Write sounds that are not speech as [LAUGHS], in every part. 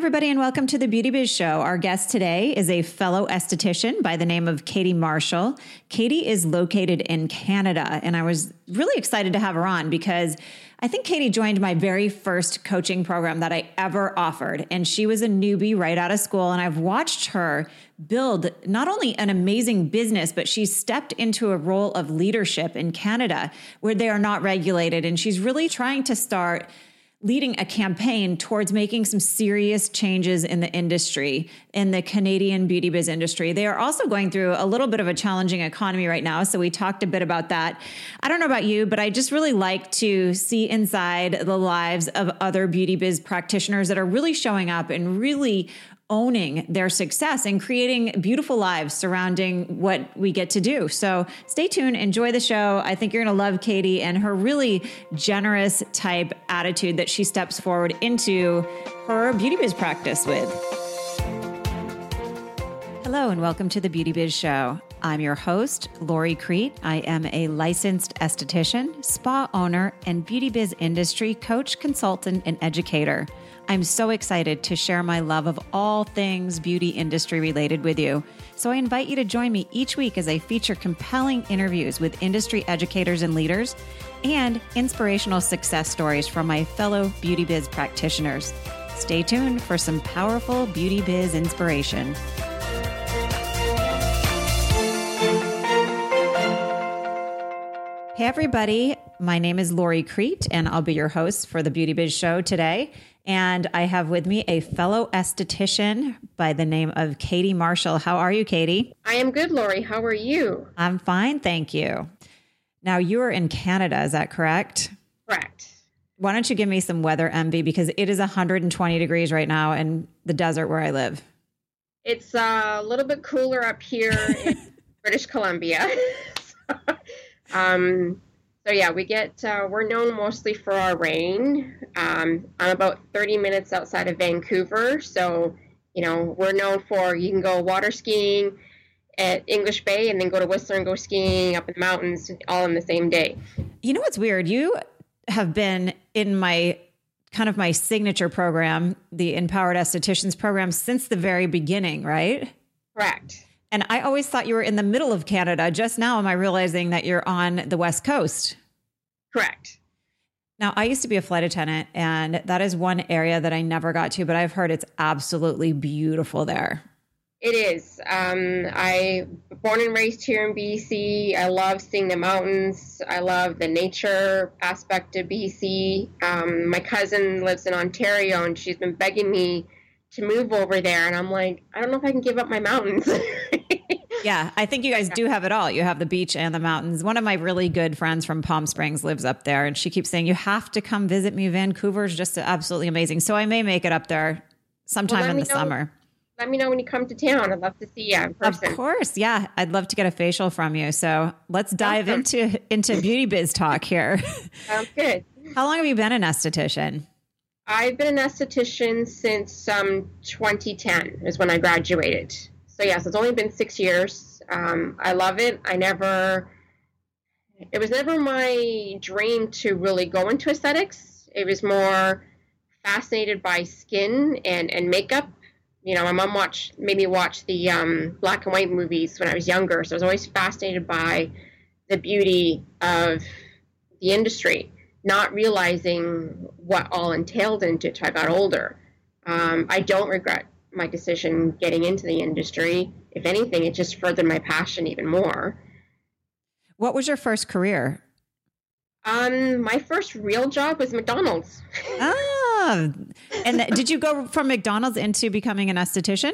everybody, and welcome to the Beauty Biz Show. Our guest today is a fellow esthetician by the name of Katie Marshall. Katie is located in Canada, and I was really excited to have her on because I think Katie joined my very first coaching program that I ever offered. And she was a newbie right out of school. And I've watched her build not only an amazing business, but she's stepped into a role of leadership in Canada where they are not regulated. And she's really trying to start leading a campaign towards making some serious changes in the industry, in the Canadian beauty biz industry. They are also going through a little bit of a challenging economy right now. So we talked a bit about that. I don't know about you, but I just really like to see inside the lives of other beauty biz practitioners that are really showing up and really owning their success and creating beautiful lives surrounding what we get to do. So stay tuned, enjoy the show. I think you're going to love Katie and her really generous type attitude that she steps forward into her beauty biz practice with. Hello, and welcome to the Beauty Biz Show. I'm your host, Lori Crete. I am a licensed esthetician, spa owner, and beauty biz industry coach, consultant, and educator. I'm so excited to share my love of all things beauty industry related with you. So I invite you to join me each week as I feature compelling interviews with industry educators and leaders and inspirational success stories from my fellow beauty biz practitioners. Stay tuned for some powerful beauty biz inspiration. Hey, everybody. My name is Lori Crete, and I'll be your host for the Beauty Biz Show today. And I have with me a fellow esthetician by the name of Katie Marshall. How are you, Katie? I am good, Lori. How are you? I'm fine, thank you. Now, you are in Canada, is that correct? Correct. Why don't you give me some weather envy because it is 120 degrees right now in the desert where I live. It's uh, a little bit cooler up here in [LAUGHS] British Columbia. [LAUGHS] um, so yeah, we get uh, we're known mostly for our rain. Um, I'm about 30 minutes outside of Vancouver, so you know we're known for you can go water skiing at English Bay and then go to Whistler and go skiing up in the mountains all in the same day. You know what's weird? You have been in my kind of my signature program, the Empowered Estheticians program, since the very beginning, right? Correct. And I always thought you were in the middle of Canada. Just now am I realizing that you're on the West Coast? Correct. Now, I used to be a flight attendant, and that is one area that I never got to, but I've heard it's absolutely beautiful there. It is. Um, I born and raised here in BC. I love seeing the mountains. I love the nature aspect of BC. Um, my cousin lives in Ontario, and she's been begging me to move over there, and I'm like, I don't know if I can give up my mountains. [LAUGHS] yeah, I think you guys do have it all. You have the beach and the mountains. One of my really good friends from Palm Springs lives up there, and she keeps saying, You have to come visit me. Vancouver is just absolutely amazing. So I may make it up there sometime well, in the know, summer. Let me know when you come to town. I'd love to see you in person. Of course. Yeah. I'd love to get a facial from you. So let's dive awesome. into into beauty biz talk here. Sounds good. [LAUGHS] How long have you been an esthetician? I've been an esthetician since um, 2010 is when I graduated. So yes, it's only been six years. Um, I love it. I never. It was never my dream to really go into aesthetics. It was more fascinated by skin and, and makeup. You know, my mom watched made me watch the um, black and white movies when I was younger, so I was always fascinated by the beauty of the industry, not realizing what all entailed into it until I got older. Um, I don't regret my decision getting into the industry. If anything, it just furthered my passion even more. What was your first career? Um, my first real job was McDonald's. [LAUGHS] ah, and did you go from McDonald's into becoming an esthetician?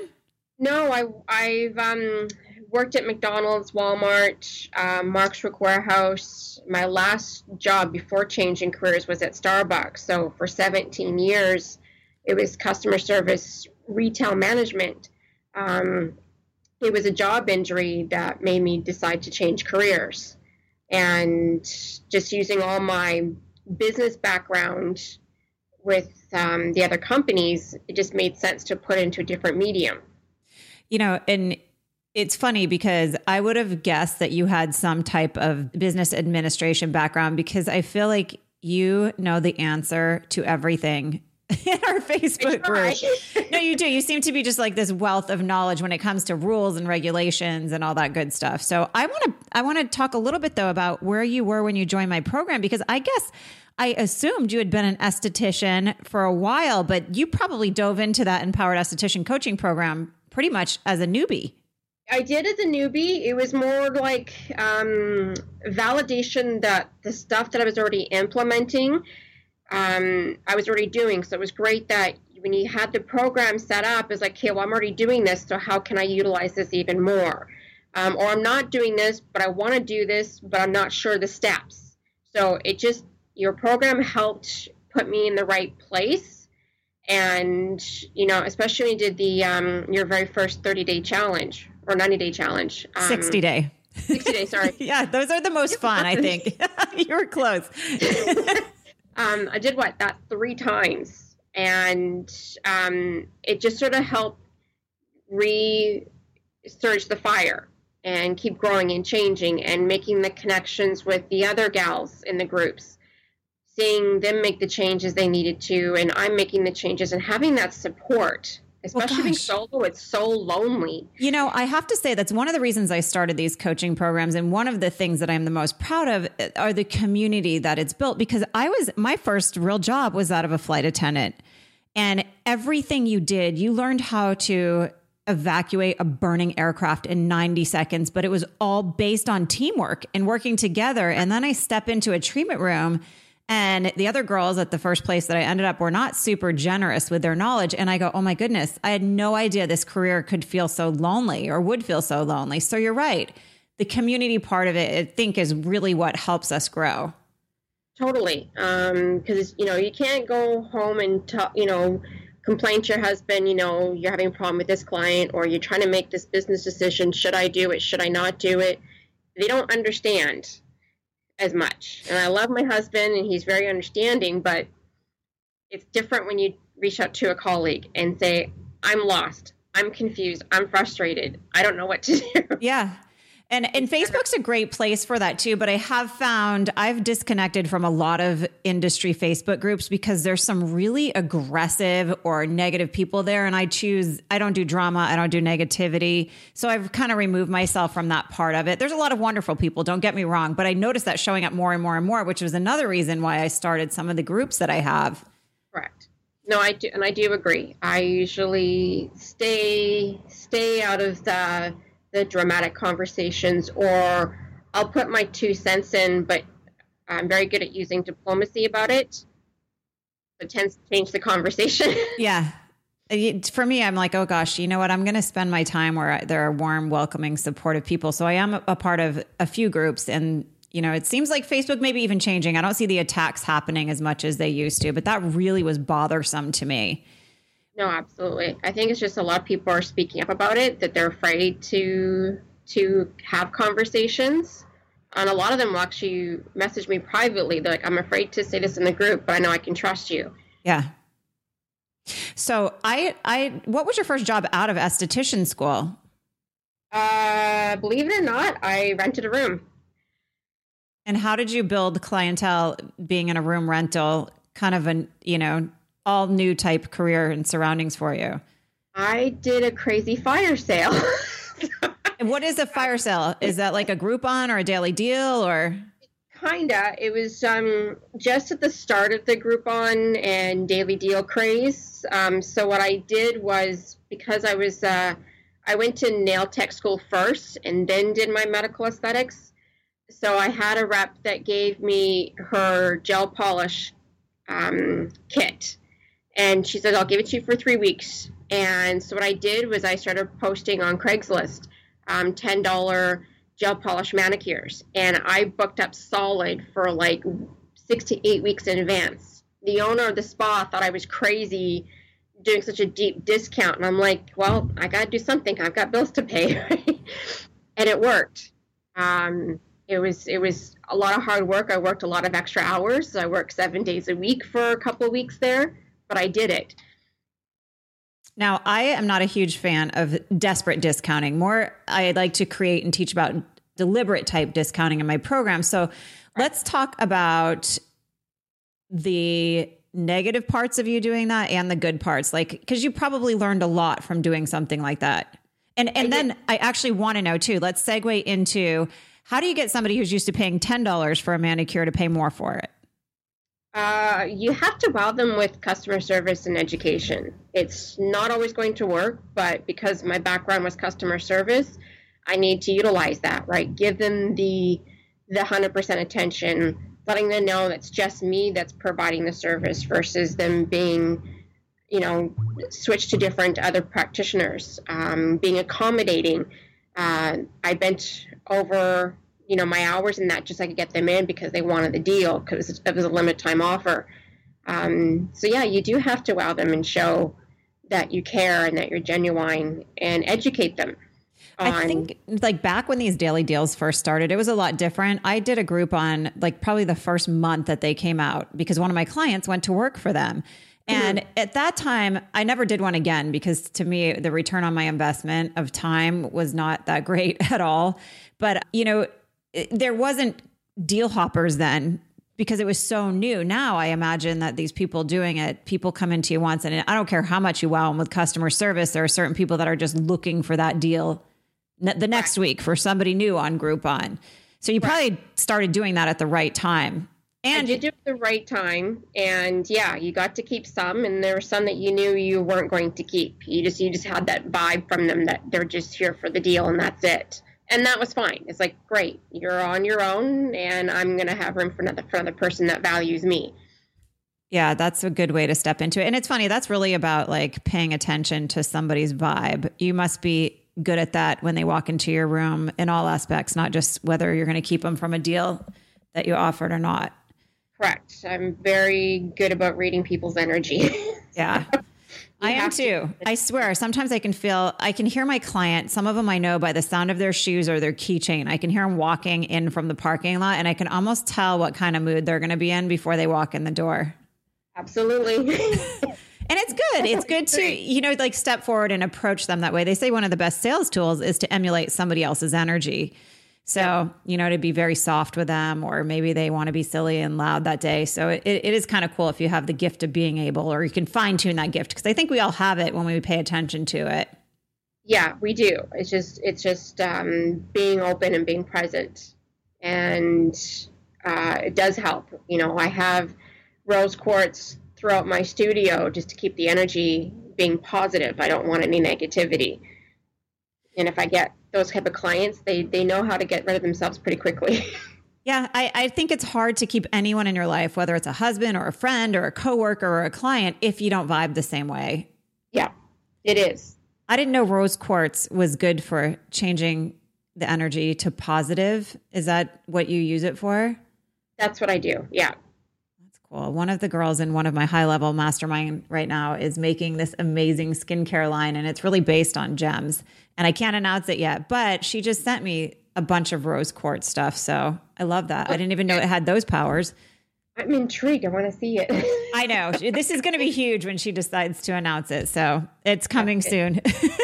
No, I I've um, worked at McDonald's, Walmart, um, Mark's Work Wearhouse. My last job before changing careers was at Starbucks. So for 17 years, it was customer service retail management, um, it was a job injury that made me decide to change careers. And just using all my business background with um, the other companies, it just made sense to put into a different medium. You know, and it's funny because I would have guessed that you had some type of business administration background because I feel like you know the answer to everything [LAUGHS] in our Facebook group. [LAUGHS] no, you do. You seem to be just like this wealth of knowledge when it comes to rules and regulations and all that good stuff. So I want to I want to talk a little bit though about where you were when you joined my program because I guess I assumed you had been an esthetician for a while, but you probably dove into that empowered esthetician coaching program pretty much as a newbie. I did as a newbie. It was more like um, validation that the stuff that I was already implementing, um, I was already doing. So it was great that when you had the program set up, it's like, okay, well, I'm already doing this. So how can I utilize this even more? Um, or I'm not doing this, but I want to do this, but I'm not sure the steps. So it just, your program helped put me in the right place. And, you know, especially when you did the, um, your very first 30 day challenge or 90 day challenge. Um, 60 day. 60 day, sorry. [LAUGHS] yeah, those are the most [LAUGHS] fun, I think. [LAUGHS] you were close. um, I did what? That three times. And um, it just sort of helped resurge the fire and keep growing and changing and making the connections with the other gals in the groups, seeing them make the changes they needed to, and I'm making the changes and having that support especially well, being solo it's so lonely. You know i have to say that's one of the reasons i started these coaching programs and one of the things that i'm the most proud of uh, are the community that it's built because i was my first real job was that of a flight attendant and everything you did you learned how to evacuate a burning aircraft in 90 seconds but it was all based on teamwork and working together and then i step into a treatment room and the other girls at the first place that I ended up were not super generous with their knowledge. And I go, oh my goodness, I had no idea this career could feel so lonely or would feel so lonely. So you're right. The community part of it, I think, is really what helps us grow. Totally. Because, um, you know, you can't go home and, talk, you know, complain to your husband, you know, you're having a problem with this client or you're trying to make this business decision. Should I do it? Should I not do it? They don't understand as much. And I love my husband and he's very understanding, but it's different when you reach out to a colleague and say, I'm lost. I'm confused. I'm frustrated. I don't know what to do. Yeah. And and Facebook's a great place for that too, but I have found I've disconnected from a lot of industry Facebook groups because there's some really aggressive or negative people there and I choose I don't do drama, I don't do negativity. So I've kind of removed myself from that part of it. There's a lot of wonderful people, don't get me wrong, but I noticed that showing up more and more and more, which was another reason why I started some of the groups that I have. Correct. No, I do and I do agree. I usually stay stay out of the the dramatic conversations, or I'll put my two cents in, but I'm very good at using diplomacy about it. It tends to change the conversation. [LAUGHS] yeah. For me, I'm like, oh gosh, you know what? I'm going to spend my time where there are warm, welcoming, supportive people. So I am a part of a few groups, and you know, it seems like Facebook maybe even changing. I don't see the attacks happening as much as they used to, but that really was bothersome to me. No, absolutely. I think it's just a lot of people are speaking up about it that they're afraid to to have conversations. And a lot of them will actually message me privately. They're like, "I'm afraid to say this in the group, but I know I can trust you." Yeah. So, I I what was your first job out of esthetician school? Uh, believe it or not, I rented a room. And how did you build clientele being in a room rental? Kind of an, you know, all new type career and surroundings for you? I did a crazy fire sale. [LAUGHS] what is a fire sale? Is that like a Groupon or a daily deal or? Kinda. It was um, just at the start of the Groupon and daily deal craze. Um, so what I did was because I was uh, I went to nail tech school first and then did my medical aesthetics. So I had a rep that gave me her gel polish um, kit and she said, I'll give it to you for three weeks. And so what I did was I started posting on Craigslist um, $10 gel polish manicures. And I booked up solid for like six to eight weeks in advance. The owner of the spa thought I was crazy doing such a deep discount. And I'm like, well, I got to do something. I've got bills to pay. [LAUGHS] and it worked. Um, it was it was a lot of hard work. I worked a lot of extra hours. I worked seven days a week for a couple of weeks there but I did it. Now, I am not a huge fan of desperate discounting. More, I like to create and teach about deliberate type discounting in my program. So let's talk about the negative parts of you doing that and the good parts? Like, because you probably learned a lot from doing something like that. And and I then did. I actually want to know too. Let's segue into how do you get somebody who's used to paying ten dollars for a manicure to pay more for it? Uh, you have to wow them with customer service and education. It's not always going to work, but because my background was customer service, I need to utilize that. Right, give them the the hundred percent attention, letting them know that's just me that's providing the service versus them being you know, switch to different other practitioners, um, being accommodating. Uh, I bent over, you know, my hours and that just so I could get them in because they wanted the deal because it was a limited time offer. Um, so yeah, you do have to wow them and show that you care and that you're genuine and educate them. On, I think like back when these daily deals first started, it was a lot different. I did a Groupon like probably the first month that they came out because one of my clients went to work for them and mm-hmm. at that time, I never did one again because to me, the return on my investment of time was not that [LAUGHS] great at all. But, you know, there wasn't deal hoppers then because it was so new. Now I imagine that these people doing it, people come into you once, and I don't care how much you wow them with customer service. There are certain people that are just looking for that deal the next week for somebody new on Groupon. So you probably started doing that at the right time. And you did it at the right time, and yeah, you got to keep some, and there were some that you knew you weren't going to keep. You just you just had that vibe from them that they're just here for the deal, and that's it. And that was fine. It's like great, you're on your own, and I'm gonna have room for another for another person that values me. Yeah, that's a good way to step into it. And it's funny, that's really about like paying attention to somebody's vibe. You must be good at that when they walk into your room in all aspects, not just whether you're going to keep them from a deal that you offered or not. Correct. I'm very good about reading people's energy. [LAUGHS] yeah. I am too. To. I swear. Sometimes I can feel, I can hear my client. Some of them I know by the sound of their shoes or their keychain. I can hear them walking in from the parking lot, and I can almost tell what kind of mood they're going to be in before they walk in the door. Absolutely. [LAUGHS] and it's good. It's good to, you know, like step forward and approach them that way. They say one of the best sales tools is to emulate somebody else's energy. So, you know, to be very soft with them, or maybe they want to be silly and loud that day. So it, it is kind of cool if you have the gift of being able, or you can fine tune that gift. Cause I think we all have it when we pay attention to it. Yeah, we do. It's just, it's just um, being open and being present. And uh, it does help. You know, I have rose quartz throughout my studio just to keep the energy being positive. I don't want any negativity. And if I get those type of clients, they they know how to get rid of themselves pretty quickly. [LAUGHS] Yeah, I, I think it's hard to keep anyone in your life, whether it's a husband or a friend or a coworker or a client, if you don't vibe the same way. Yeah, it is. I didn't know rose quartz was good for changing the energy to positive. Is that what you use it for? That's what I do. Yeah. Cool. One of the girls in one of my high level mastermind right now is making this amazing skincare line, and it's really based on gems. And I can't announce it yet, but she just sent me a bunch of rose quartz stuff. So I love that. I didn't even know it had those powers. I'm intrigued. I want to see it. I know. This is going to be huge when she decides to announce it. So it's coming okay. soon.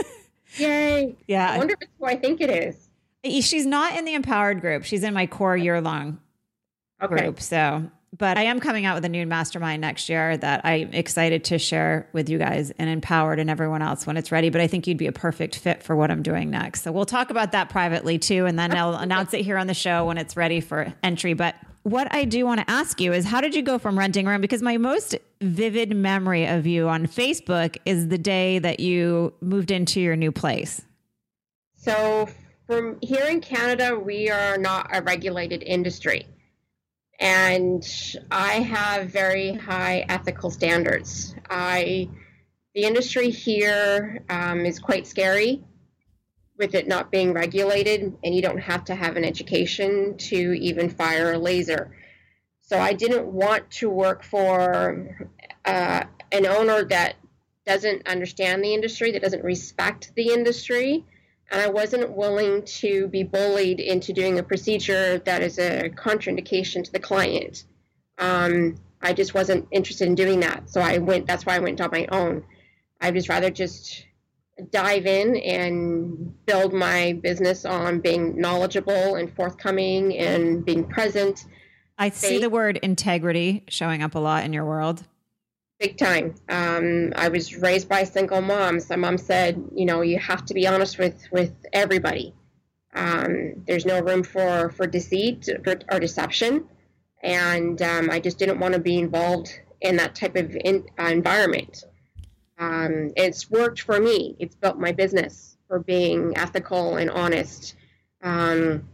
[LAUGHS] Yay. Yeah. I wonder if it's who I think it is. She's not in the empowered group. She's in my core year long okay. group. So but I am coming out with a new mastermind next year that I'm excited to share with you guys and empowered and everyone else when it's ready. But I think you'd be a perfect fit for what I'm doing next. So we'll talk about that privately too. And then I'll announce it here on the show when it's ready for entry. But what I do want to ask you is how did you go from renting room? Because my most vivid memory of you on Facebook is the day that you moved into your new place. So, from here in Canada, we are not a regulated industry and I have very high ethical standards. I the industry here um, is quite scary with it not being regulated, and you don't have to have an education to even fire a laser. So I didn't want to work for uh, an owner that doesn't understand the industry, that doesn't respect the industry, and I wasn't willing to be bullied into doing a procedure that is a contraindication to the client. Um, I just wasn't interested in doing that, so I went. That's why I went on my own. I'd just rather just dive in and build my business on being knowledgeable and forthcoming and being present. I see the word integrity showing up a lot in your world. Big time. Um, I was raised by a single mom. So mom said, you know, you have to be honest with with everybody. Um, there's no room for for deceit or, or deception, and um, I just didn't want to be involved in that type of in, uh, environment. Um, it's worked for me. It's built my business for being ethical and honest. Um,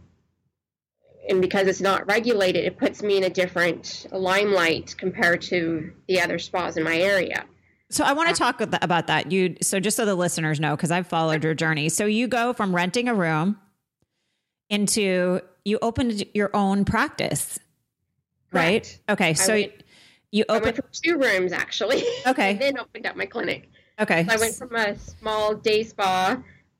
and because it's not regulated, it puts me in a different limelight compared to the other spas in my area. So I want to uh, talk about that. You so just so the listeners know because I've followed your journey. So you go from renting a room into you opened your own practice, right? Correct. Okay, so went, you opened two rooms actually. [LAUGHS] Okay. and then opened up my clinic. okay. So I went from a small day spa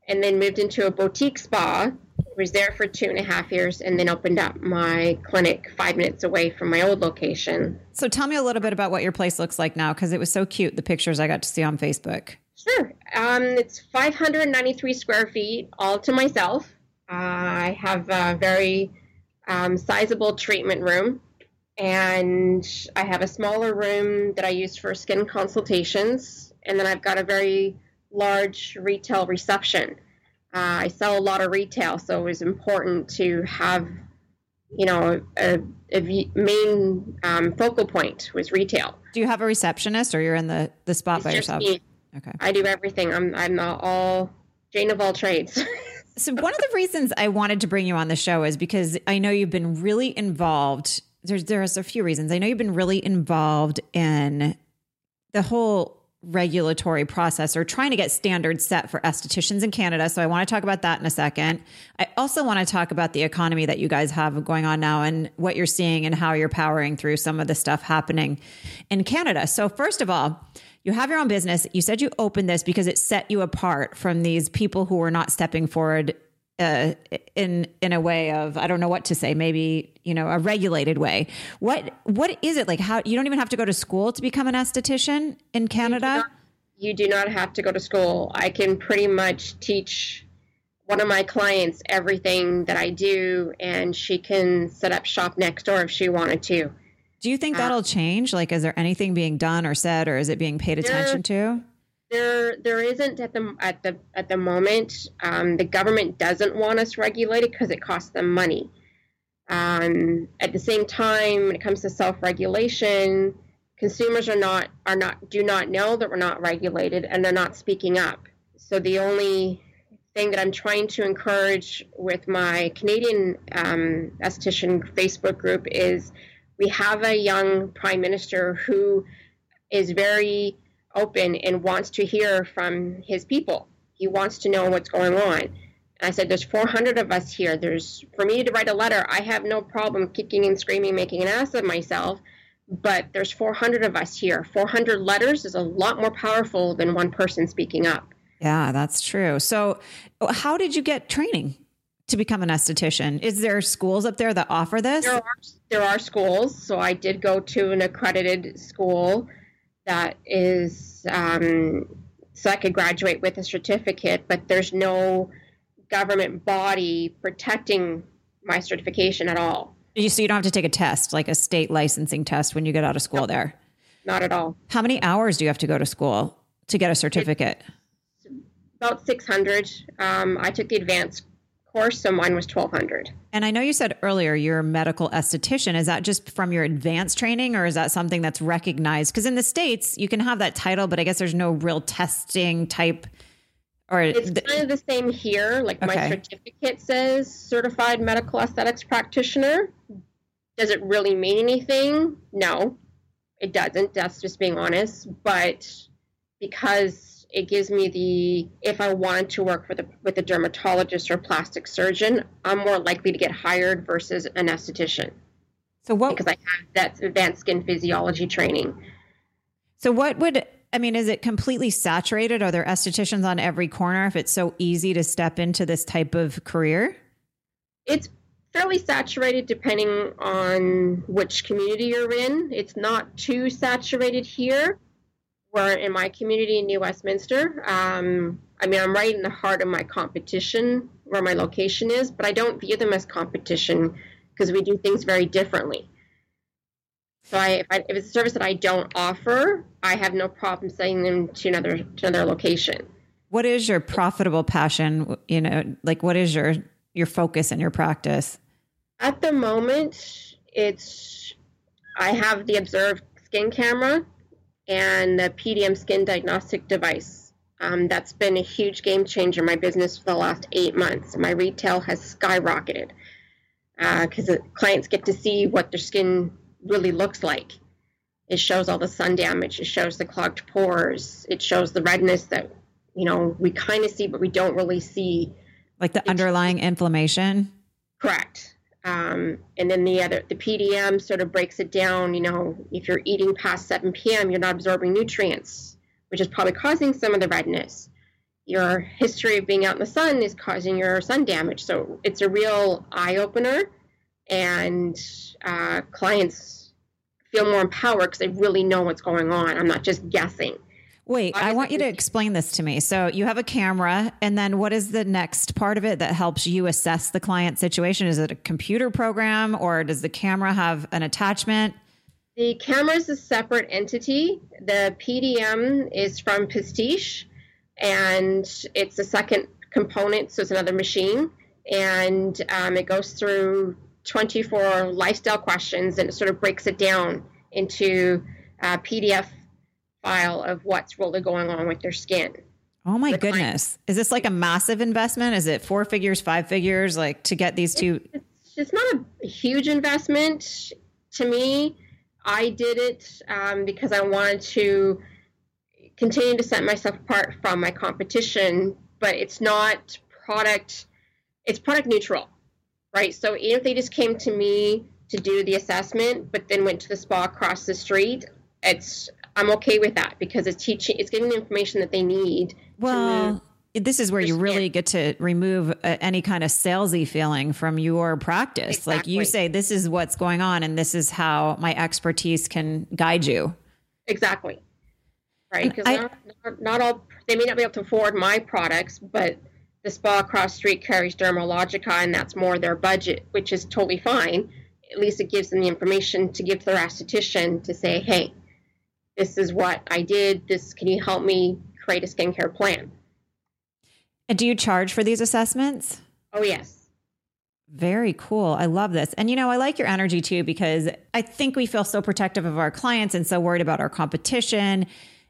and then moved into a boutique spa. Was there for two and a half years and then opened up my clinic five minutes away from my old location. So tell me a little bit about what your place looks like now because it was so cute the pictures I got to see on Facebook. Sure. Um, it's 593 square feet, all to myself. Uh, I have a very um, sizable treatment room, and I have a smaller room that I use for skin consultations, and then I've got a very large retail reception. Uh, I sell a lot of retail, so it was important to have, you know, a main um, focal point was retail. Do you have a receptionist or you're in the the spot It's by yourself? me. Okay. I do everything. I'm I'm not all Jane of all trades. [LAUGHS] So one of the reasons I wanted to bring you on the show is because I know you've been really involved. There's there's a few reasons. I know you've been really involved in the whole regulatory process or trying to get standards set for estheticians in Canada. So I want to talk about that in a second. I also want to talk about the economy that you guys have going on now and what you're seeing and how you're powering through some of the stuff happening in Canada. So first of all, you have your own business. You said you opened this because it set you apart from these people who were not stepping forward uh, in in a way of I don't know what to say. Maybe you know a regulated way. What what is it like? How you don't even have to go to school to become an esthetician in Canada? you do not have to go to school. I can pretty much teach one of my clients everything that I do, and she can set up shop next door if she wanted to. Do you think that'll change? Like, is there anything being done or said, or is it being paid attention to? There, there isn't at the at the at the moment. Um, the government doesn't want us regulated because it costs them money. Um, at the same time, when it comes to self-regulation, consumers are not are not do not know that we're not regulated, and they're not speaking up. So the only thing that I'm trying to encourage with my Canadian um, esthetician Facebook group is we have a young prime minister who is very open and wants to hear from his people. He wants to know what's going on. And I said, There's 400 of us here. There's for me to write a letter. I have no problem kicking and screaming, making an ass of myself. But there's 400 of us here. 400 letters is a lot more powerful than one person speaking up. Yeah, that's true. So, how did you get training to become an esthetician? Is there schools up there that offer this? There are, there are schools. So I did go to an accredited school that is um, so I could graduate with a certificate, but there's no government body protecting my certification at all. You so you don't have to take a test, like a state licensing test, when you get out of school. There, Not at all. how many hours do you have to go to school to get a certificate? About 600. Um, I took the advanced course, so mine was 1200. And I know you said earlier you're a medical esthetician. Is that just from your advanced training or is that something that's recognized? Because in the States, you can have that title, but I guess there's no real testing type or It's kind of the same here. Like my certificate says certified medical aesthetics practitioner. Does it really mean anything? No, it doesn't. That's just being honest. But because it gives me the if I want to work with a with a dermatologist or plastic surgeon, I'm more likely to get hired versus an esthetician so what because I have that advanced skin physiology training. so what would I mean, is it completely saturated? Are there estheticians on every corner if it's so easy to step into this type of career? it's fairly saturated depending on which community you're in. It's not too saturated here. We're in my community in New Westminster. Um, I mean, I'm right in the heart of my competition where my location is, but I don't view them as competition because we do things very differently. So I if, I, if it's a service that I don't offer, I have no problem sending them to another to another location. What is your profitable passion? You know, like what is your your focus in your practice? At the moment, it's I have the Observ skin camera and the PDM skin diagnostic device. Um, that's been a huge game changer in my business for the last eight months. My retail has skyrocketed because uh, clients get to see what their skin really looks like. It shows all the sun damage. It shows the clogged pores. It shows the redness that you know we kind of see, but we don't really see. Like the underlying inflammation. Correct. Um, and then the other, the PDM sort of breaks it down. You know, if you're eating past 7 p.m., you're not absorbing nutrients, which is probably causing some of the redness. Your history of being out in the sun is causing your sun damage. So it's a real eye opener, and uh, clients feel more empowered because they really know what's going on. I'm not just guessing. Wait, I want you to explain this to me. So you have a camera, and then what is the next part of it that helps you assess the client situation? Is it a computer program, or does the camera have an attachment? The camera is a separate entity. The PDM is from Pastiche, and it's a second component, so it's another machine, and um, it goes through 24 lifestyle questions, and it sort of breaks it down into uh, PDF file of what's really going on with their skin. Oh my goodness. Is this like a massive investment? Is it four figures, five figures, like to get these two? It's, it's not a huge investment to me. I did it um, because I wanted to continue to set myself apart from my competition, but it's not product, it's product neutral, right? So even if they just came to me to do the assessment, but then went to the spa across the street, it's I'm okay with that because it's teaching, it's giving the information that they need. Well, this is where you really get to remove uh, any kind of salesy feeling from your practice. Exactly. Like you say, this is what's going on, and this is how my expertise can guide you. Exactly. Right. Because not, not, not all, they may not be able to afford my products, but the spa across street carries Dermalogica, and that's more their budget, which is totally fine. At least it gives them the information to give to their esthetician to say, hey, this is what I did. This can you help me create a skincare plan? And do you charge for these assessments? Oh yes. Very cool. I love this. And you know, I like your energy too because I think we feel so protective of our clients and so worried about our competition.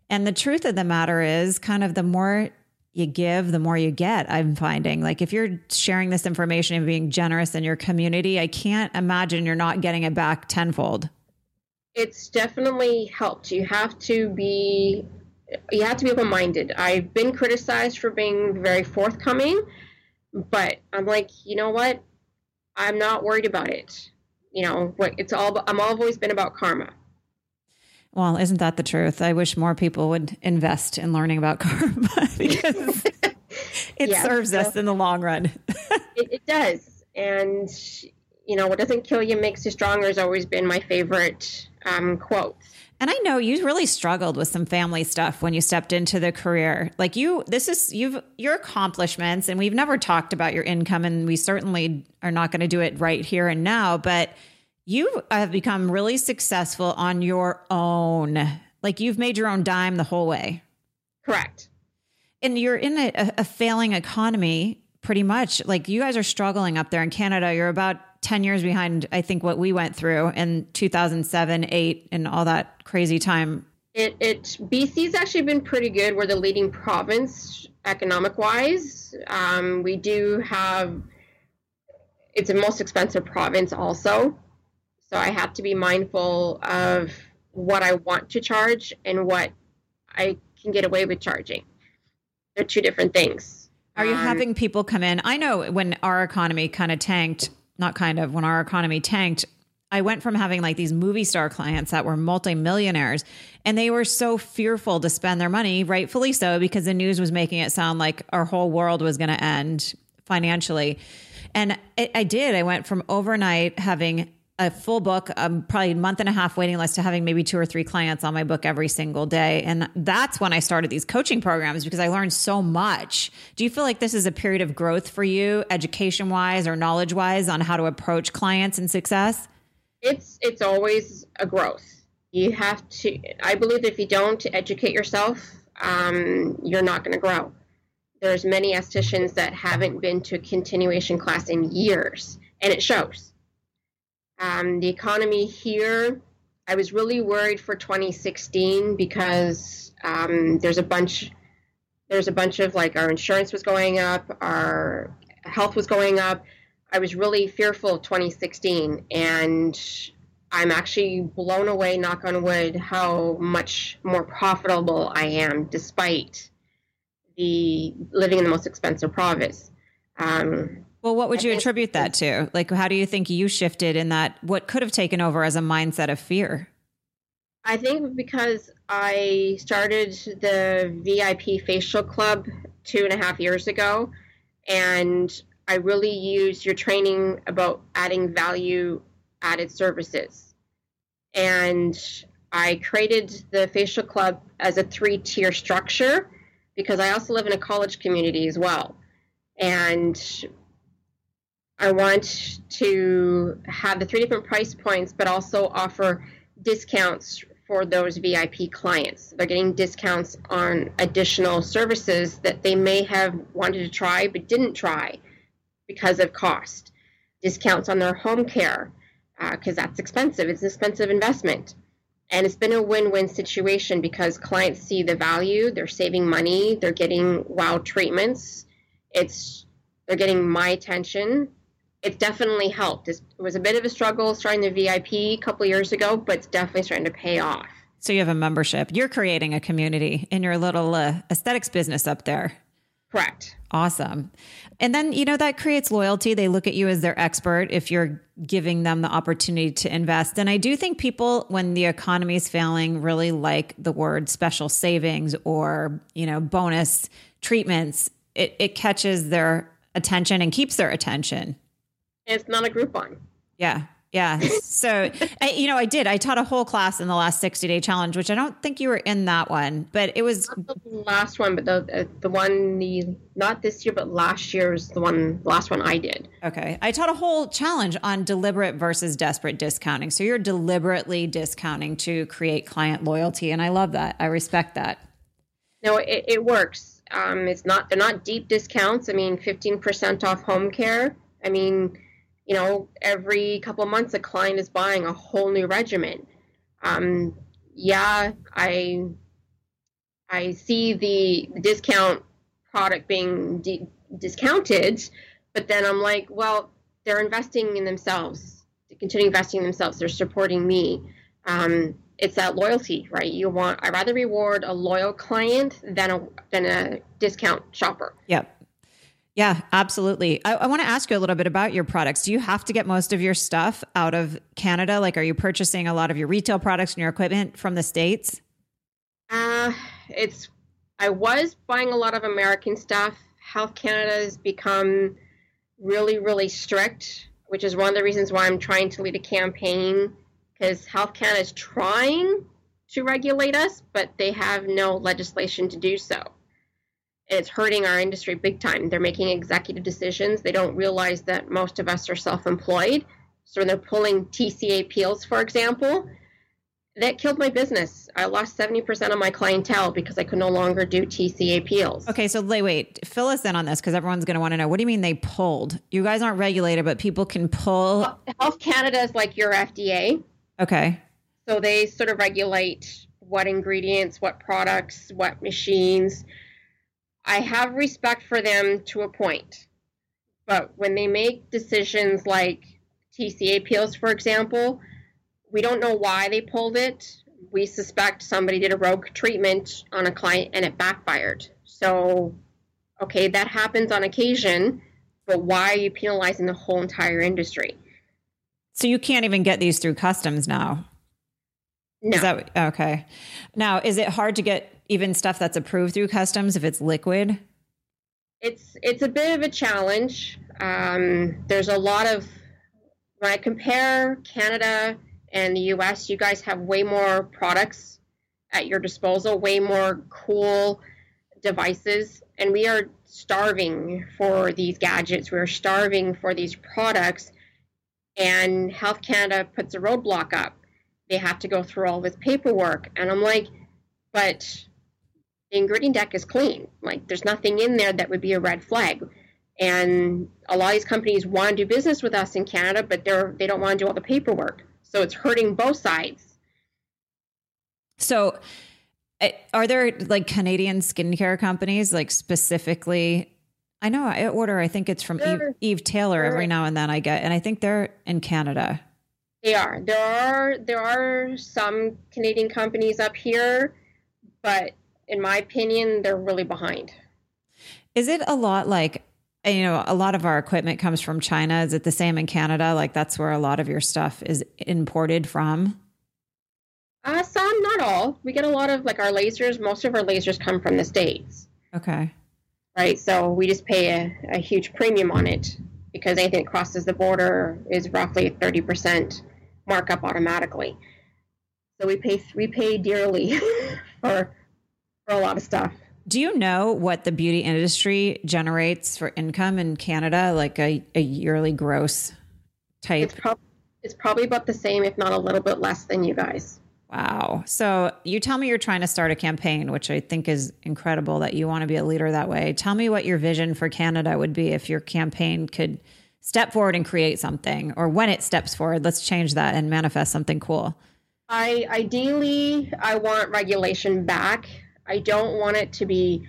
And the truth of the matter is kind of the more you give, the more you get. I'm finding like if you're sharing this information and being generous in your community, I can't imagine you're not getting it back tenfold it's definitely helped. You have to be you have to be open-minded. I've been criticized for being very forthcoming, but I'm like, you know what? I'm not worried about it. You know, what it's all I'm always been about karma. Well, isn't that the truth? I wish more people would invest in learning about [LAUGHS] karma [LAUGHS] because it yes, serves so us in the long run. [LAUGHS] it, it does. And you know, what doesn't kill you makes you stronger has always been my favorite um, quotes. And I know you really struggled with some family stuff when you stepped into the career. Like you, this is you've your accomplishments, and we've never talked about your income, and we certainly are not going to do it right here and now. But you have become really successful on your own. Like you've made your own dime the whole way. Correct. And you're in a, a failing economy, pretty much. Like you guys are struggling up there in Canada. You're about 10 years behind, I think, what we went through in 2007, 8, and all that crazy time. It, it BC's actually been pretty good. We're the leading province economic wise. Um, we do have, it's the most expensive province also. So I have to be mindful of what I want to charge and what I can get away with charging. They're two different things. Are you um, having people come in? I know when our economy kind of tanked, not kind of, when our economy tanked, I went from having like these movie star clients that were multimillionaires and they were so fearful to spend their money, rightfully so, because the news was making it sound like our whole world was going to end financially. And it, I did. I went from overnight having a full book, um, probably a month and a half waiting list to having maybe two or three clients on my book every single day. And that's when I started these coaching programs because I learned so much. Do you feel like this is a period of growth for you, education wise or knowledge wise, on how to approach clients and success? It's it's always a growth. You have to. I believe if you don't educate yourself, um, you're not going to grow. There's many estheticians that haven't been to a continuation class in years, and it shows. Um, the economy here, I was really worried for 2016 because um, there's a bunch, there's a bunch of like our insurance was going up, our health was going up. I was really fearful of 2016, and I'm actually blown away, knock on wood, how much more profitable I am despite the living in the most expensive province. Um, well, what would you attribute that to? Like, how do you think you shifted in that? What could have taken over as a mindset of fear? I think because I started the VIP facial club two and a half years ago, and I really used your training about adding value added services. And I created the facial club as a three tier structure because I also live in a college community as well. And I want to have the three different price points, but also offer discounts for those VIP clients. They're getting discounts on additional services that they may have wanted to try but didn't try because of cost. Discounts on their home care because uh, that's expensive. It's an expensive investment. And it's been a win win situation because clients see the value, they're saving money, they're getting wow treatments. It's they're getting my attention it's definitely helped. It was a bit of a struggle starting the VIP a couple years ago, but it's definitely starting to pay off. So you have a membership. You're creating a community in your little uh, aesthetics business up there. Correct. Awesome. And then, you know, that creates loyalty. They look at you as their expert if you're giving them the opportunity to invest. And I do think people, when the economy is failing, really like the word special savings or, you know, bonus treatments. It, it catches their attention and keeps their attention it's not a Groupon. Yeah. Yeah. So, I, you know, I did. I taught a whole class in the last 60 day challenge, which I don't think you were in that one, but it was not the last one, but the, uh, the one, the, not this year, but last year's the one, the last one I did. Okay. I taught a whole challenge on deliberate versus desperate discounting. So you're deliberately discounting to create client loyalty. And I love that. I respect that. No, it, it works. Um, it's not, they're not deep discounts. I mean, 15% off home care. I mean, you know, every couple months a client is buying a whole new regimen. Um, yeah, I I see the discount product being de- discounted, but then I'm like, well, they're investing in themselves, they investing in themselves. They're supporting me. Um, it's that loyalty, right? You want I rather reward a loyal client than a than a discount shopper. Yep. Yeah, absolutely. I, I want to ask you a little bit about your products. Do you have to get most of your stuff out of Canada? Like, are you purchasing a lot of your retail products and your equipment from the States? Uh, it's, I was buying a lot of American stuff. Health Canada has become really, really strict, which is one of the reasons why I'm trying to lead a campaign because Health Canada is trying to regulate us, but they have no legislation to do so and it's hurting our industry big time. They're making executive decisions. They don't realize that most of us are self employed. So when they're pulling TCA peels, for example, that killed my business. I lost 70% of my clientele because I could no longer do TCA peels. Okay, so wait, fill us in on this because everyone's going to want to know. What do you mean they pulled? You guys aren't regulated, but people can pull. Health Canada is like your FDA. Okay. So they sort of regulate what ingredients, what products, what machines. I have respect for them to a point. But when they make decisions like TCA peels, for example, we don't know why they pulled it. We suspect somebody did a rogue treatment on a client and it backfired. So, okay, that happens on occasion, but why are you penalizing the whole entire industry? So you can't even get these through customs now. No. Is that okay? Now, is it hard to get even stuff that's approved through customs if it's liquid? It's it's a bit of a challenge. Um, there's a lot of when I compare Canada and the U.S., you guys have way more products at your disposal, way more cool devices, and we are starving for these gadgets. We're starving for these products, and Health Canada puts a roadblock up. They have to go through all this paperwork. And I'm like, but the ingredient deck is clean. Like there's nothing in there that would be a red flag. And a lot of these companies want to do business with us in Canada, but they're they don't want to do all the paperwork. So it's hurting both sides. So eh, are there like Canadian skincare companies like specifically I know I order I think it's from Eve, Eve, Taylor every now and then I get and I think they're in Canada. They are. There are there are some Canadian companies up here, but in my opinion, they're really behind. Is it a lot like you know, a lot of our equipment comes from China. Is it the same in Canada? Like that's where a lot of your stuff is imported from? Uh, some, not all. We get a lot of like our lasers. Most of our lasers come from the states. Okay. Right. So we just pay a, a huge premium on it because anything that crosses the border is roughly thirty percent markup automatically. So we pay we pay dearly [LAUGHS] for for a lot of stuff. Do you know what the beauty industry generates for income in Canada, like a, a yearly gross type? It's, prob- it's probably about the same, if not a little bit less than you guys. Wow. So you tell me you're trying to start a campaign, which I think is incredible that you want to be a leader that way. Tell me what your vision for Canada would be if your campaign could step forward and create something, or when it steps forward, let's change that and manifest something cool. I ideally I want regulation back I don't want it to be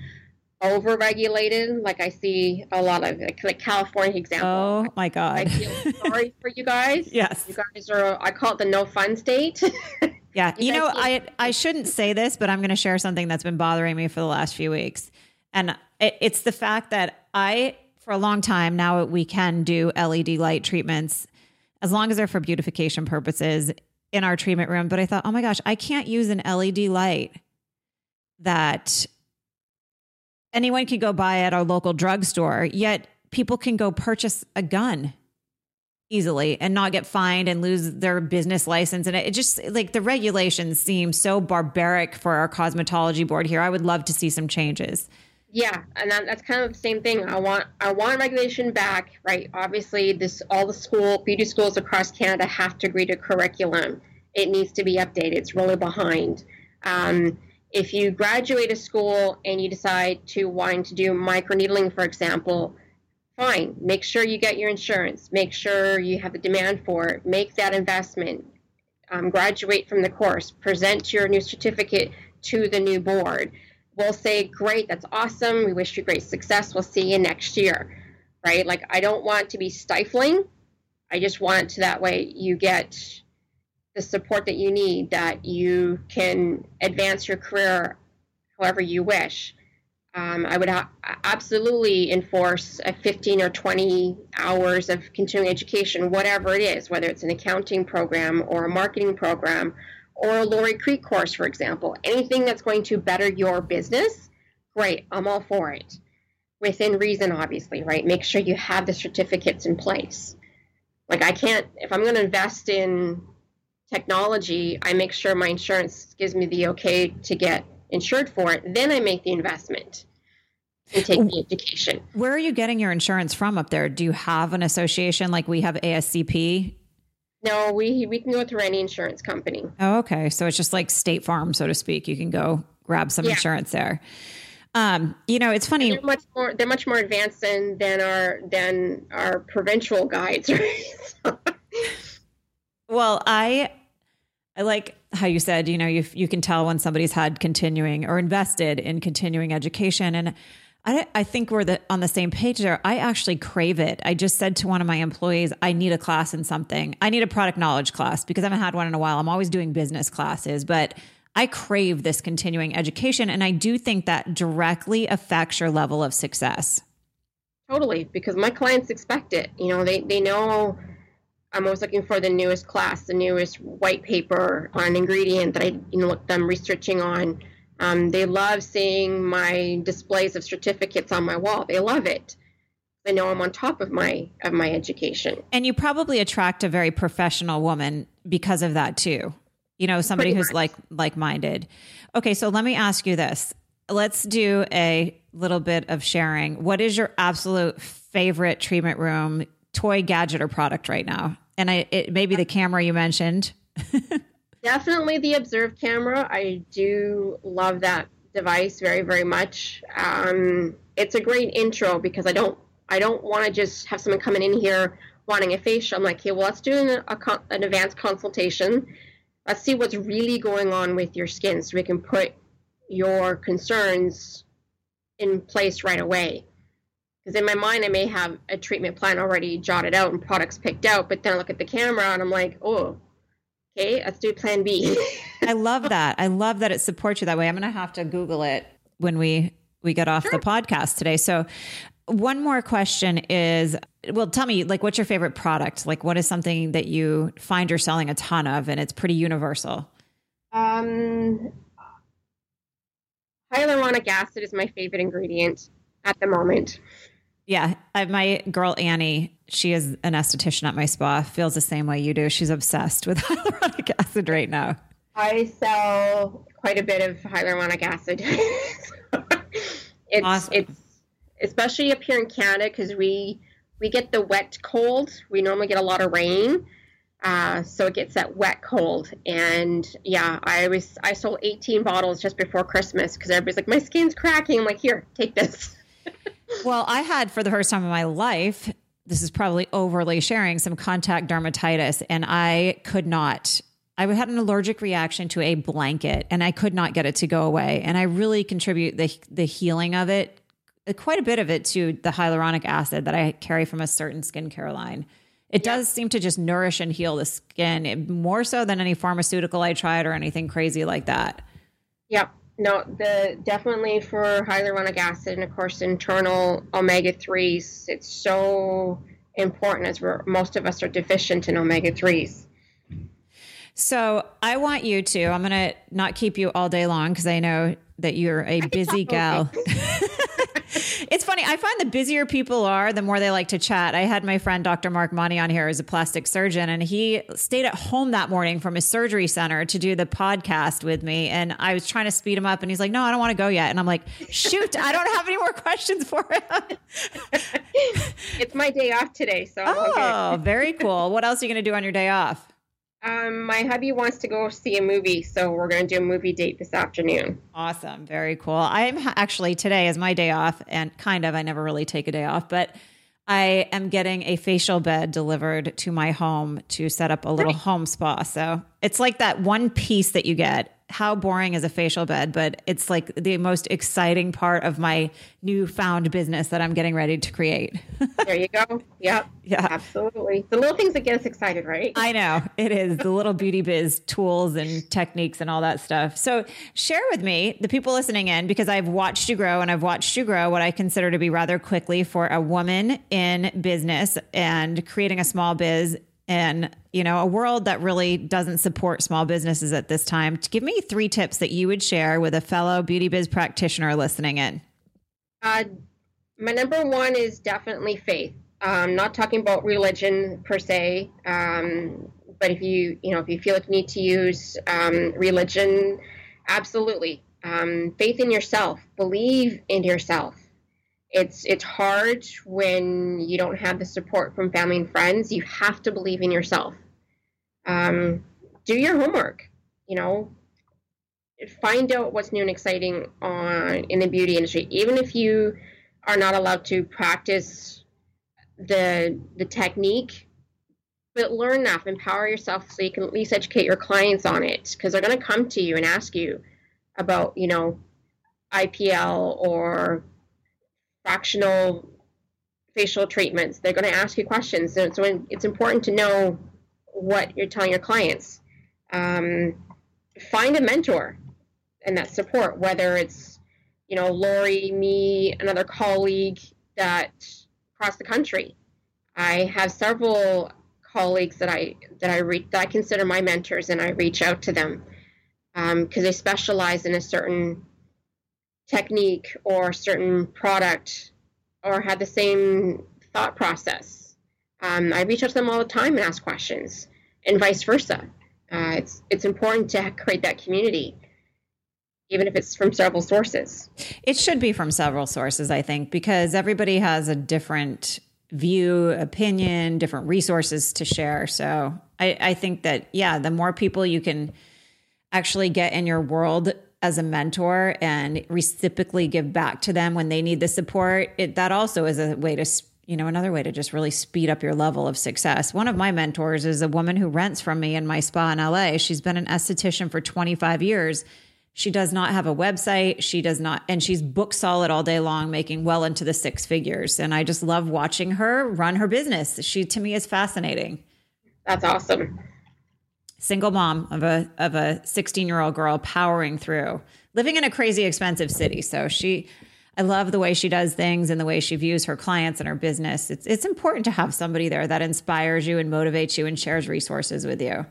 over regulated like I see a lot of like, like California example. Oh my God. I feel sorry for you guys. [LAUGHS] Yes. You guys are I call it the no fun state. [LAUGHS] yeah. you, you know, I I shouldn't say this, but I'm going to share something that's been bothering me for the last few weeks. And it, it's the fact that I for a long time now we can do LED light treatments as long as they're for beautification purposes in our treatment room, but I thought, "Oh my gosh, I can't use an LED light." That anyone can go buy at our local drugstore, yet people can go purchase a gun easily and not get fined and lose their business license. And it just like the regulations seem so barbaric for our cosmetology board here. I would love to see some changes. Yeah, and that, that's kind of the same thing. I want I want regulation back, right? Obviously, this all the school beauty schools across Canada have to agree to curriculum. It needs to be updated. It's really behind. Um, if you graduate a school and you decide to want to do microneedling, for example, fine. Make sure you get your insurance. Make sure you have the demand for it. Make that investment. Um, graduate from the course. Present your new certificate to the new board. We'll say, great, that's awesome. We wish you great success. We'll see you next year. Right? Like, I don't want to be stifling. I just want to that way you get the support that you need, that you can advance your career however you wish. Um, I would ha- absolutely enforce a 15 or 20 hours of continuing education, whatever it is, whether it's an accounting program or a marketing program or a Lori Crete course, for example. Anything that's going to better your business, great, I'm all for it. Within reason, obviously, right? Make sure you have the certificates in place. Like, I can't, if I'm going to invest in technology, I make sure my insurance gives me the okay to get insured for it. Then I make the investment and take the education. Where are you getting your insurance from up there? Do you have an association like we have ASCP? No, we we can go through any insurance company. Oh, okay. So it's just like State Farm, so to speak. You can go grab some yeah. insurance there. Um, you know, it's funny. they're much more they're much more advanced than than our than our provincial guides. [LAUGHS] Right? well, I I like how you said, you know, you you can tell when somebody's had continuing or invested in continuing education, and I I think we're the, on the same page there. I actually crave it. I just said to one of my employees, I need a class in something. I need a product knowledge class because I haven't had one in a while. I'm always doing business classes, but I crave this continuing education, and I do think that directly affects your level of success. Totally, because my clients expect it. You know, they they know I'm always looking for the newest class, the newest white paper on ingredient that I you know look them researching on. Um, they love seeing my displays of certificates on my wall. They love it. They know I'm on top of my of my education. And you probably attract a very professional woman because of that too. You know, somebody who's like like minded. Okay, so let me ask you this. Let's do a little bit of sharing. What is your absolute favorite treatment room toy gadget or product right now? and I it maybe the camera you mentioned. [LAUGHS] Definitely the Observ camera. I do love that device very very much. Um, it's a great intro because I don't I don't want to just have someone coming in here wanting a facial. I'm like, okay, well, let's do an, a, an advanced consultation. Let's see what's really going on with your skin so we can put your concerns in place right away. Because in my mind, I may have a treatment plan already jotted out and products picked out, but then I look at the camera and I'm like, oh, okay, let's do plan B. [LAUGHS] I love that. I love that it supports you that way. I'm going to have to Google it when we we get off sure. the podcast today. So one more question is well, tell me, like, what's your favorite product? Like, what is something that you find you're selling a ton of and it's pretty universal? Um, hyaluronic acid is my favorite ingredient at the moment. Yeah, I, my girl Annie, she is an esthetician at my spa, feels the same way you do. She's obsessed with [LAUGHS] hyaluronic acid right now. I sell quite a bit of hyaluronic acid. [LAUGHS] it's awesome. it's especially up here in Canada because we we get the wet cold. We normally get a lot of rain. Uh, so it gets that wet cold. And yeah, I was I sold 18 bottles just before Christmas because everybody's like, my skin's cracking. I'm like, here, take this. [LAUGHS] well, I had for the first time in my life, this is probably overly sharing, some contact dermatitis, and I could not. I had an allergic reaction to a blanket, and I could not get it to go away. And I really contribute the the healing of it quite a bit of it to the hyaluronic acid that I carry from a certain skincare line. It does seem to just nourish and heal the skin more so than any pharmaceutical I tried or anything crazy like that. Yep. No, the definitely for hyaluronic acid and of course internal omega threes. It's so important as we're most of us are deficient in omega threes. So I want you to. I'm going to not keep you all day long because I know that you're a [LAUGHS] busy gal. [LAUGHS] [LAUGHS] it's funny. I find the busier people are, the more they like to chat. I had my friend Dr. Mark Monty on here as a plastic surgeon, and he stayed at home that morning from his surgery center to do the podcast with me. And I was trying to speed him up, and he's like, "No, I don't want to go yet." And I'm like, "Shoot, I don't have any more questions for him." [LAUGHS] it's my day off today, so oh, okay. very cool. What else are you going to do on your day off? Um, my hubby wants to go see a movie, so we're going to do a movie date this afternoon. Awesome. Very cool. I'm actually today is my day off, and kind of, I never really take a day off, but I am getting a facial bed delivered to my home to set up a little home spa. So it's like that one piece that you get how boring is a facial bed, but it's like the most exciting part of my newfound business that I'm getting ready to create. [LAUGHS] there you go. Yep. Yeah. Absolutely. The little things that get us excited, right? I know it is the little beauty biz tools and techniques and all that stuff. So share with me, the people listening in, because I've watched you grow and I've watched you grow what I consider to be rather quickly for a woman in business and creating a small biz and you know a world that really doesn't support small businesses at this time. Give me three tips that you would share with a fellow beauty biz practitioner listening in. Uh, my number one is definitely faith. I'm not talking about religion per se um, but if you you know if you feel like you need to use um, religion absolutely. Um, faith in yourself. Believe in yourself it's it's hard when you don't have the support from family and friends. You have to believe in yourself. Um, do your homework. You know, find out what's new and exciting on in the beauty industry. Even if you are not allowed to practice the the technique, but learn enough, empower yourself so you can at least educate your clients on it because they're going to come to you and ask you about you know IPL or fractional facial treatments. They're going to ask you questions. So, so it's important to know what you're telling your clients. Um, find a mentor and that support, whether it's, you know, Lori, me, another colleague that across the country. I have several colleagues that I that I re- that I consider my mentors, and I reach out to them because um, they specialize in a certain technique or certain product or had the same thought process. Um, I reach out to them all the time and ask questions, and vice versa. Uh, it's it's important to create that community, even if it's from several sources. It should be from several sources, I think, because everybody has a different view, opinion, different resources to share. So I, I think that, yeah, the more people you can actually get in your world as a mentor and reciprocally give back to them when they need the support, it, that also is a way to, you know, another way to just really speed up your level of success. One of my mentors is a woman who rents from me in my spa in LA. She's been an esthetician for 25 years. She does not have a website. She does not, and she's book solid all day long, making well into the six figures. And I just love watching her run her business. She, to me, is fascinating. That's awesome single mom of a of a 16 year old girl powering through living in a crazy expensive city. So she i love the way she does things and the way she views her clients and her business. It's it's important to have somebody there that inspires you and motivates you and shares resources with you.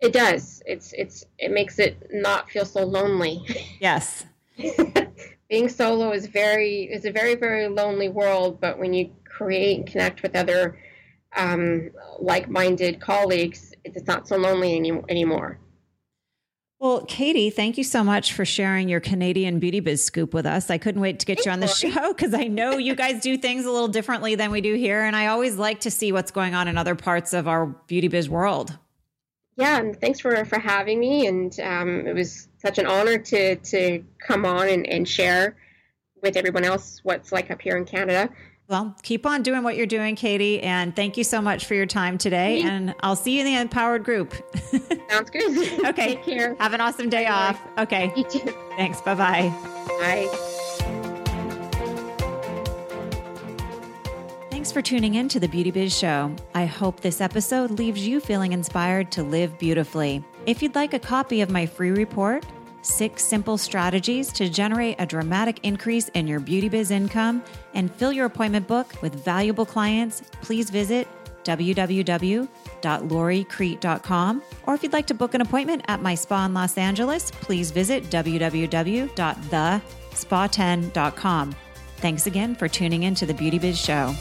It does. It's it's it makes it not feel so lonely. Yes. [LAUGHS] Being solo is very is a very very lonely world but when you create and connect with other um, like-minded colleagues it's not so lonely any, anymore. Well, Katie, thank you so much for sharing your Canadian beauty biz scoop with us. I couldn't wait to get Thanks, you on the show because I know you guys do things a little differently than we do here. And I always like to see what's going on in other parts of our beauty biz world. Yeah, and thanks for, for having me. And um, it was such an honor to, to come on and, and share with everyone else what's like up here in Canada. Well, keep on doing what you're doing, Katie. And thank you so much for your time today. And I'll see you in the Empowered group. [LAUGHS] Sounds good. okay. Take care. Have an awesome day Bye. off. Okay. You too. Thanks. Bye-bye. Bye. Thanks for tuning in to the Beauty Biz Show. I hope this episode leaves you feeling inspired to live beautifully. If you'd like a copy of my free report, six simple strategies to generate a dramatic increase in your beauty biz income and fill your appointment book with valuable clients, please visit www.loricrete.com. Or if you'd like to book an appointment at my spa in Los Angeles, please visit www.thespa10.com. Thanks again for tuning in to the Beauty Biz Show.